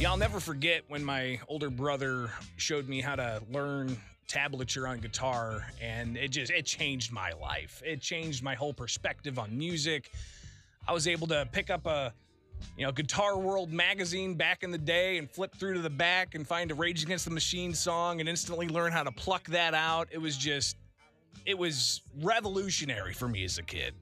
Yeah, I'll never forget when my older brother showed me how to learn tablature on guitar and it just it changed my life. It changed my whole perspective on music. I was able to pick up a you know, Guitar World magazine back in the day and flip through to the back and find a Rage Against the Machine song and instantly learn how to pluck that out. It was just it was revolutionary for me as a kid.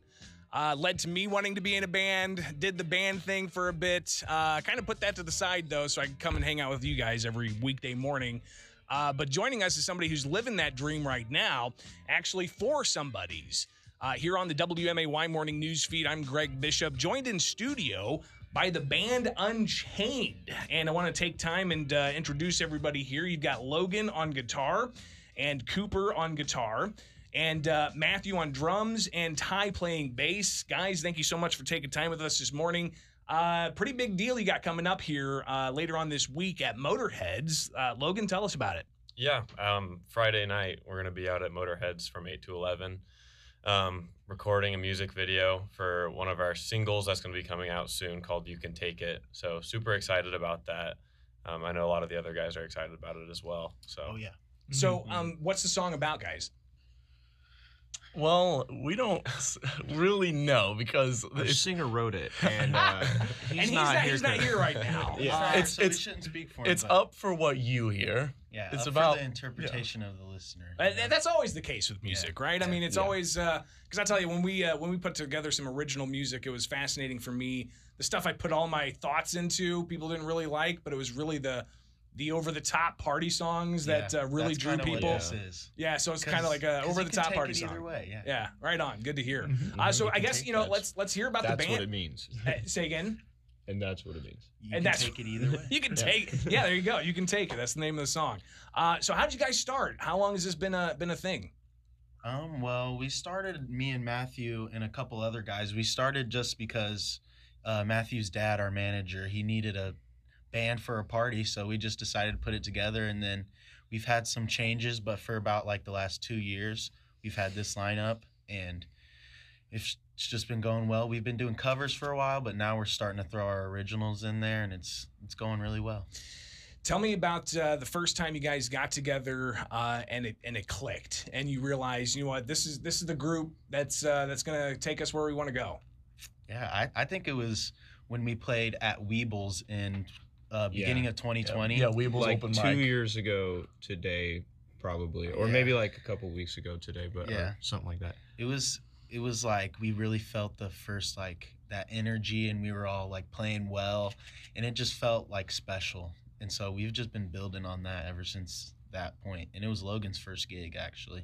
Uh, led to me wanting to be in a band. Did the band thing for a bit. Uh, kind of put that to the side though, so I could come and hang out with you guys every weekday morning. Uh, but joining us is somebody who's living that dream right now, actually for somebody's. Uh, here on the WMAY Morning News Feed, I'm Greg Bishop, joined in studio by the band Unchained. And I want to take time and uh, introduce everybody here. You've got Logan on guitar and Cooper on guitar and uh, Matthew on drums and Ty playing bass. Guys, thank you so much for taking time with us this morning. Uh, pretty big deal you got coming up here uh, later on this week at Motorheads. Uh, Logan, tell us about it. Yeah, um, Friday night we're gonna be out at Motorheads from eight to eleven, um, recording a music video for one of our singles that's gonna be coming out soon called "You Can Take It." So super excited about that. Um, I know a lot of the other guys are excited about it as well. So Oh yeah. So, um, what's the song about, guys? Well, we don't really know because Our it's, singer wrote it, and uh, he's and he's not, not, here. he's not here right now. Yeah. Uh, It's- so we shouldn't speak for him. it's but- up for what you hear. Yeah, it's up about- for the interpretation of the listener. Uh, you th- know? that's always the case with music, right? I mean, it's Yeah. always because I tell you when we uh, when we put together some original music, it was fascinating for me. The stuff I put all my thoughts into, people didn't really like, but it was really the the over the top party songs that Yeah, uh, really drew kinda what people. this is. Yeah, so it's kind of like a 'Cause over you the can top take party it song. Either way, yeah. Yeah, right on. Good to hear. Uh, so I guess you know let's let's hear about the band. That's what it means. Uh, say again. And that's what it means. You And can that's- take it either way. You can take. Yeah, there you go. You can take it. That's the name of the song. Uh, so how did you guys start? How long has this been a been a thing? Um, well, we started me and Matthew and a couple other guys. We started just because uh, Matthew's dad, our manager, he needed a band for a party, so we just decided to put it together. And then we've had some changes, but for about like the last two years, we've had this lineup, and it's just been going well. We've been doing covers for a while, but now we're starting to throw our originals in there, and it's it's going really well. Tell me about uh, the first time you guys got together uh, and it and it clicked, and you realized, you know what, this is this is the group that's uh, that's gonna take us where we want to go. Yeah, I, I think it was when we played at Weebles in uh, Yeah. beginning of 2020. Yeah, Weeble's like open two mic. years ago today, probably, or Yeah. maybe like a couple weeks ago today, but Yeah. something like that. it was it was like we really felt the first like that energy and we were all like playing well and it just felt like special and so we've just been building on that ever since that point and it was logan's first gig actually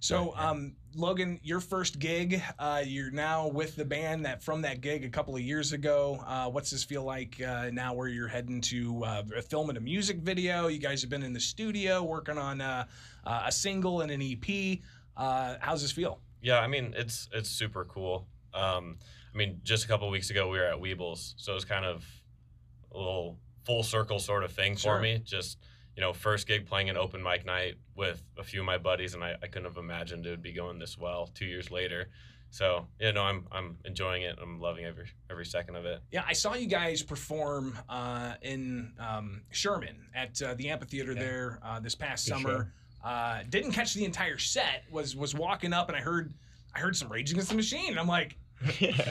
So, um, Logan, your first gig, uh, you're now with the band that from that gig a couple of years ago. Uh, what's this feel like uh, now where you're heading to uh, filming a music video? You guys have been in the studio working on uh, uh, a single and an EP. Uh, how's this feel? yeah, I mean it's it's super cool. Um, I mean, just a couple weeks ago we were at Weebles, so it was kind of a little full circle sort of thing Sure. for me. Just you know, first gig playing an open mic night with a few of my buddies, and I, I couldn't have imagined it would be going this well two years later. So you know, I'm I'm enjoying it. I'm loving every every second of it. Yeah, I saw you guys perform uh, in um, Sherman at uh, the amphitheater Yeah. there uh, this past Good summer. Uh, didn't catch the entire set. Was was walking up and I heard I heard some Rage Against the Machine. And I'm like,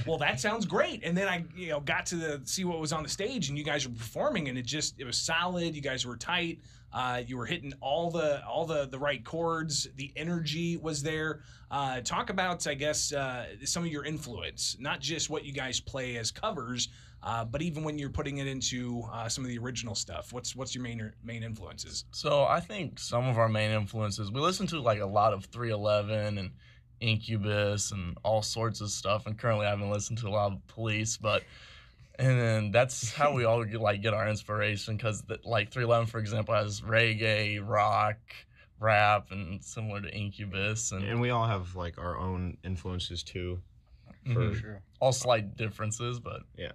well, that sounds great. And then I you know got to the, see what was on the stage and you guys were performing and it just it was solid. You guys were tight. Uh, you were hitting all the all the the right chords. The energy was there. Uh, talk about I guess uh, some of your influence, not just what you guys play as covers, uh, but even when you're putting it into uh, some of the original stuff. What's what's your main main influences? So I think some of our main influences, we listen to like a lot of 311 and Incubus and all sorts of stuff. And currently I haven't listened to a lot of Police, but and then that's how we all get, like get our inspiration because like 311 for example has reggae, rock, rap, and similar to Incubus and, and we all have like our own influences too. Mhm. sure all slight differences, but Yeah.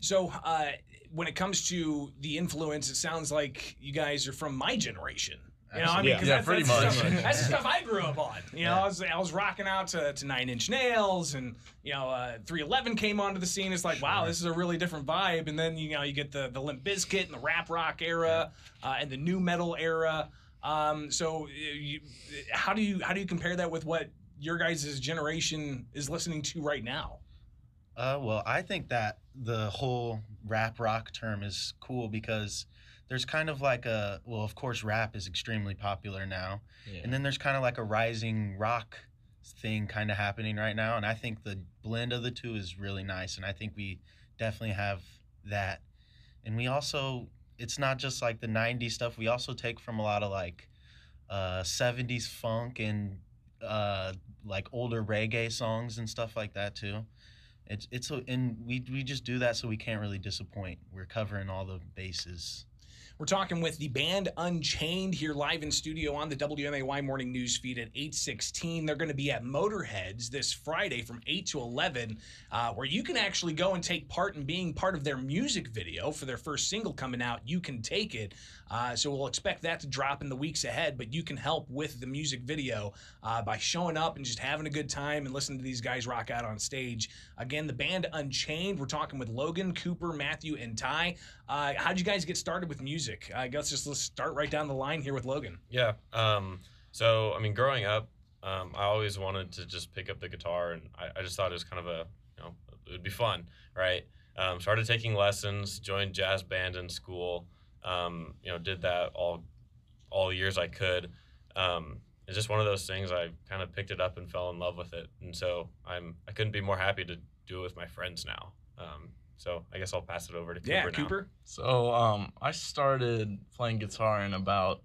So uh, when it comes to the influence, it sounds like you guys are from my generation. You know, I mean, 'cause Yeah, that's, pretty that's the much. Stuff, that's the stuff I grew up on. You know, Yeah. I was I was rocking out to, to Nine Inch Nails, and you know, uh, 311 came onto the scene. It's like, wow, this is a really different vibe. And then you know, you get the the Limp Bizkit and the rap rock era, uh, and the new metal era. Um, so, uh, you, how do you how do you compare that with what your guys' generation is listening to right now? Uh, well, I think that the whole rap rock term is cool because there's kind of like a well, of course, rap is extremely popular now, Yeah. and then there's kind of like a rising rock thing kind of happening right now, and I think the blend of the two is really nice, and I think we definitely have that, and we also it's not just like the '90s stuff. We also take from a lot of like uh, '70s funk and uh, like older reggae songs and stuff like that too. It's it's a, and we we just do that so we can't really disappoint. We're covering all the bases. We're talking with the band Unchained here live in studio on the WMAY morning news feed at 816. They're going to be at Motorheads this Friday from 8 to 11, uh, where you can actually go and take part in being part of their music video for their first single coming out. You can take it. Uh, so we'll expect that to drop in the weeks ahead, but you can help with the music video uh, by showing up and just having a good time and listening to these guys rock out on stage. Again, the band Unchained. We're talking with Logan, Cooper, Matthew, and Ty. Uh, how'd you guys get started with music? I guess just let's start right down the line here with Logan. Yeah. Um, so, I mean, growing up, um, I always wanted to just pick up the guitar, and I, I just thought it was kind of a, you know, it would be fun, right? Um, started taking lessons, joined jazz band in school. Um, you know, did that all, all years I could. Um, it's just one of those things. I kind of picked it up and fell in love with it, and so I'm I couldn't be more happy to do it with my friends now. Um, so I guess I'll pass it over to Cooper yeah, now. Cooper. So um, I started playing guitar in about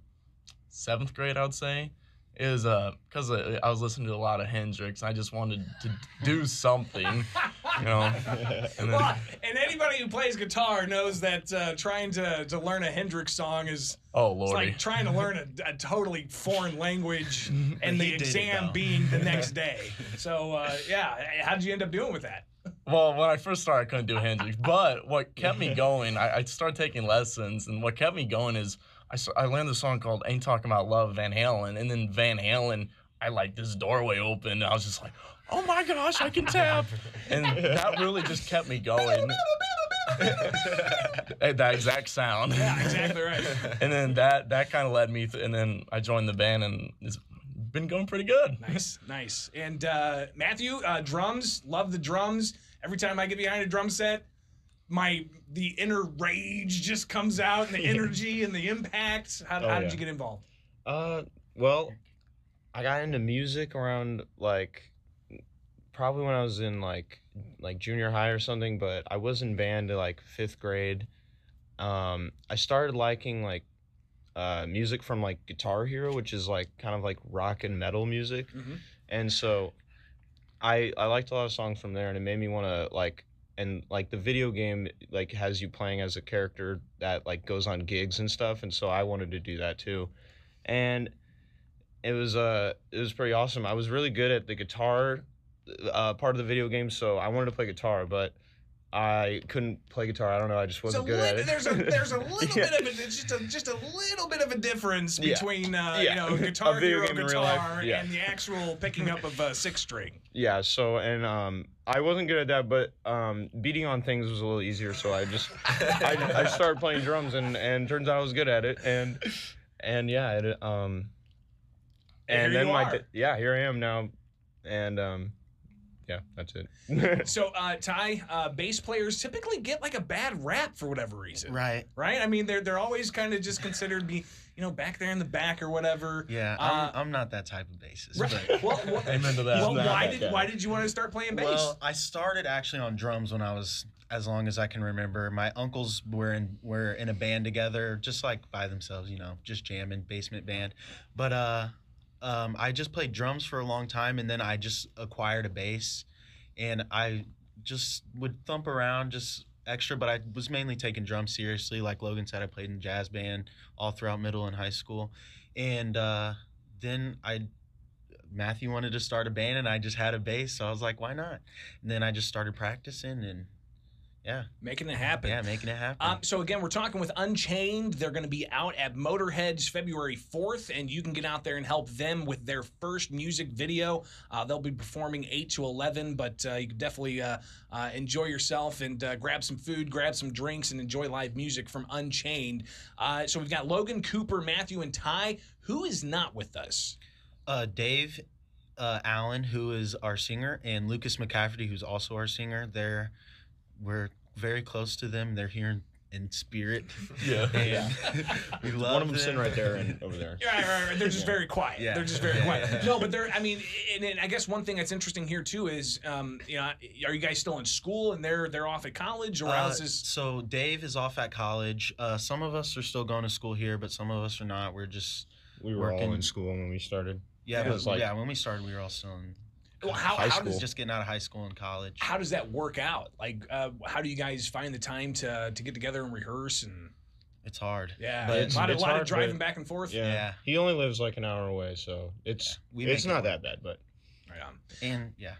seventh grade, I would say. It was uh, because I was listening to a lot of Hendrix. and I just wanted to do something, you know. And then, Well, and anybody who plays guitar knows that uh, trying to, to learn a Hendrix song is oh it's lordy, like trying to learn a, a totally foreign language and the He did it, exam being the next day. So uh, yeah, how did you end up doing with that? Well, when I first started, I couldn't do Hendrix. But what kept me going, I, I started taking lessons, and what kept me going is I, I learned a song called "Ain't Talking About Love" Van Halen, and then Van Halen, I like this doorway open, and I was just like, oh my gosh, I can tap, and that really just kept me going. At that exact sound. Yeah, exactly right. and then that that kind of led me, th- and then I joined the band, and it's been going pretty good. Nice, nice. And uh, Matthew, uh, drums, love the drums. Every time I get behind a drum set, my the inner rage just comes out, and the energy and the impact. How, Oh, how did yeah. you get involved? Uh, well, I got into music around like probably when I was in like like junior high or something, but I was in band to like fifth grade. Um, I started liking like uh, music from like Guitar Hero, which is like kind of like rock and metal music, Mhm. and so I I liked a lot of songs from there, and it made me want to like and like the video game like has you playing as a character that like goes on gigs and stuff, and so I wanted to do that too, and it was uh it was pretty awesome. I was really good at the guitar uh, part of the video game, so I wanted to play guitar, but I couldn't play guitar. I don't know. I just wasn't so good at it. there's a there's a little Yeah. bit of a just a just a little bit of a difference Yeah. between uh, Yeah. you know guitar hero game in real life, guitar yeah. and the actual picking up of a six string. Yeah, so and um I wasn't good at that, but um beating on things was a little easier, so I just I, I started playing drums and and turns out I was good at it and and yeah, it, um And and here then my yeah, here I am now and um yeah, that's it. So uh, Ty, uh, bass players typically get like a bad rap for whatever reason, Right. right? I mean, they're they're always kind of just considered be you know back there in the back or whatever. Yeah. Uh, I'm, I'm not that type of bassist. Right. But, Well, well, Amen to that. well, not why did guy. why did you want to start playing bass? well, I started actually on drums when I was as long as I can remember. My uncles were in were in a band together, just like by themselves, you know, just jamming, basement band. But uh, um, I just played drums for a long time, and then I just acquired a bass, and I just would thump around just extra. But I was mainly taking drums seriously. Like Logan said, I played in jazz band all throughout middle and high school, and uh, then I Matthew wanted to start a band and I just had a bass, so I was like, why not? And then I just started practicing and Yeah, making it happen. yeah, making it happen. Um, so again, we're talking with Unchained. They're going to be out at Motorheads February 4th, and you can get out there and help them with their first music video. Uh, they'll be performing 8 to 11, but uh, you can definitely uh, uh, enjoy yourself and uh, grab some food, grab some drinks, and enjoy live music from Unchained. Uh, so we've got Logan, Cooper, Matthew, and Ty. Who is not with us? uh, Dave uh, Allen, who is our singer, and Lucas McCafferty, who's also our singer. They're we're very close to them. They're here in, in spirit. Yeah. And we love One of them them. sitting right there and over there. Right, right, right. They're just very quiet. Yeah. They're just very quiet. No, but they're. I mean, and, and I guess one thing that's interesting here too is, um, you know, are you guys still in school and they're they're off at college or Uh, how's this? so Dave is off at college. Uh, some of us are still going to school here, but some of us are not. We're just We were all in school when we started. yeah, Yeah, but, like- yeah. When we started, we were all still in Well, how high how does just getting out of high school and college. how does that work out? Like, uh, how do you guys find the time to to get together and rehearse and It's hard. yeah, But a lot of, it's lot of driving back and forth. Yeah. Yeah. He only lives like an hour away, so it's We it's make it not that bad, but Right on. And yeah,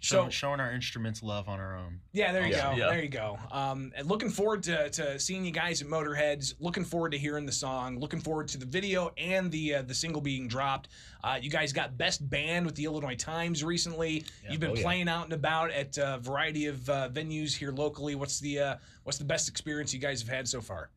So show, showing our instruments love on our own. Yeah, there you Yeah. go. Yeah. There you go. Um, and looking forward to, to seeing you guys at Motorheads. Looking forward to hearing the song. Looking forward to the video and the uh, the single being dropped. Uh, you guys got best band with the Illinois Times recently. Yeah. You've been Oh, yeah. playing out and about at a variety of uh, venues here locally. What's the uh, what's the best experience you guys have had so far?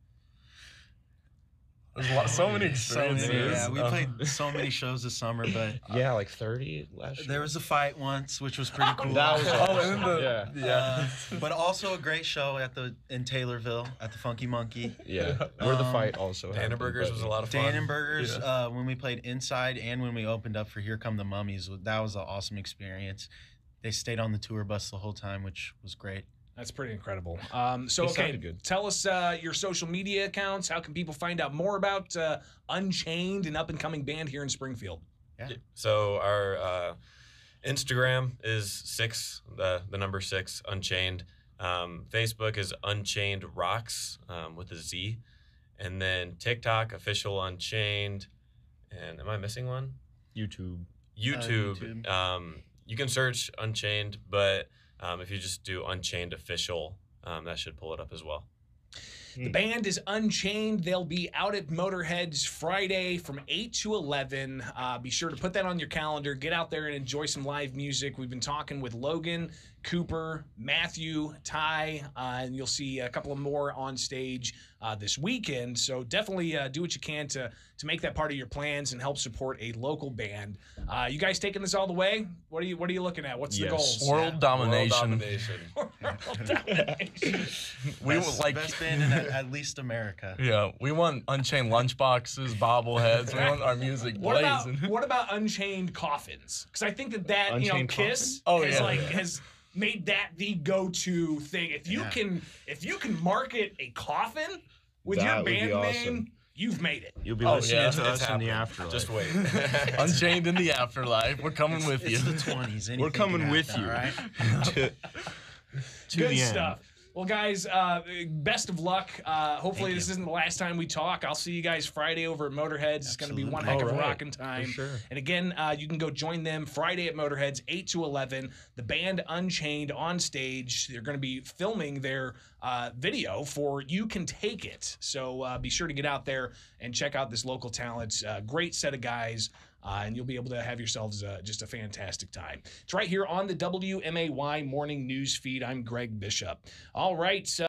There's a lot, so many So many, yeah, we Uh, played so many shows this summer, but yeah, like thirty last year. there was a fight once, which was pretty cool. That was Oh, and the, Yeah. yeah. Uh, but also a great show at the in Taylorville at the Funky Monkey. yeah, where the Um, fight also. happened, Danaburgers was a lot of fun. Dan and Yeah. uh, when we played inside and when we opened up for Here Come the Mummies, that was an awesome experience. They stayed on the tour bus the whole time, which was great. That's pretty incredible. Um, so It okay, good. tell us uh, your social media accounts. How can people find out more about uh, Unchained, an up and coming band here in Springfield? Yeah. So our uh, Instagram is six, the the number six, Unchained. Um, Facebook is Unchained Rocks um, with a Z, and then TikTok official Unchained. And am I missing one? YouTube. YouTube. YouTube. Um, you can search Unchained, but um, if you just do Unchained official, um, that should pull it up as well. The band is Unchained. They'll be out at Motorheads Friday from 8 to 11. Uh, be sure to put that on your calendar. Get out there and enjoy some live music. We've been talking with Logan, Cooper, Matthew, Ty, uh, and you'll see a couple of more on stage uh, this weekend. So definitely uh, do what you can to to make that part of your plans and help support a local band. Uh, you guys taking this all the way? What are you What are you looking at? What's the Yes. goals? World domination. World domination. World domination. We best, would like. best band in at, at least America. Yeah, we want Unchained lunchboxes, bobbleheads. We want our music What about what about Unchained coffins? Because I think that that you know Kiss? Oh, has yeah. like has made that the go-to thing. If you Yeah. can if you can market a coffin with That your would be band awesome. name, you've made it. You'll be Oh, listening yeah. to It's us in the afterlife. Just wait. Unchained in the afterlife. We're coming with It's you. the 20s. We're coming with happen, you. all right? Good the end. stuff. Well, guys, uh, best of luck. Uh, hopefully, Thank this you. isn't the last time we talk. I'll see you guys Friday over at Motorheads. It's going to be one heck Absolutely. of a All right. rocking time. Sure. And again, uh, you can go join them Friday at Motorheads, 8 to 11. The band Unchained on stage. They're going to be filming their uh, video for You Can Take It. So uh, be sure to get out there and check out this local talent. Uh, great set of guys. Uh, and you'll be able to have yourselves uh, just a fantastic time. It's right here on the WMAY morning news feed. I'm Greg Bishop. All right. So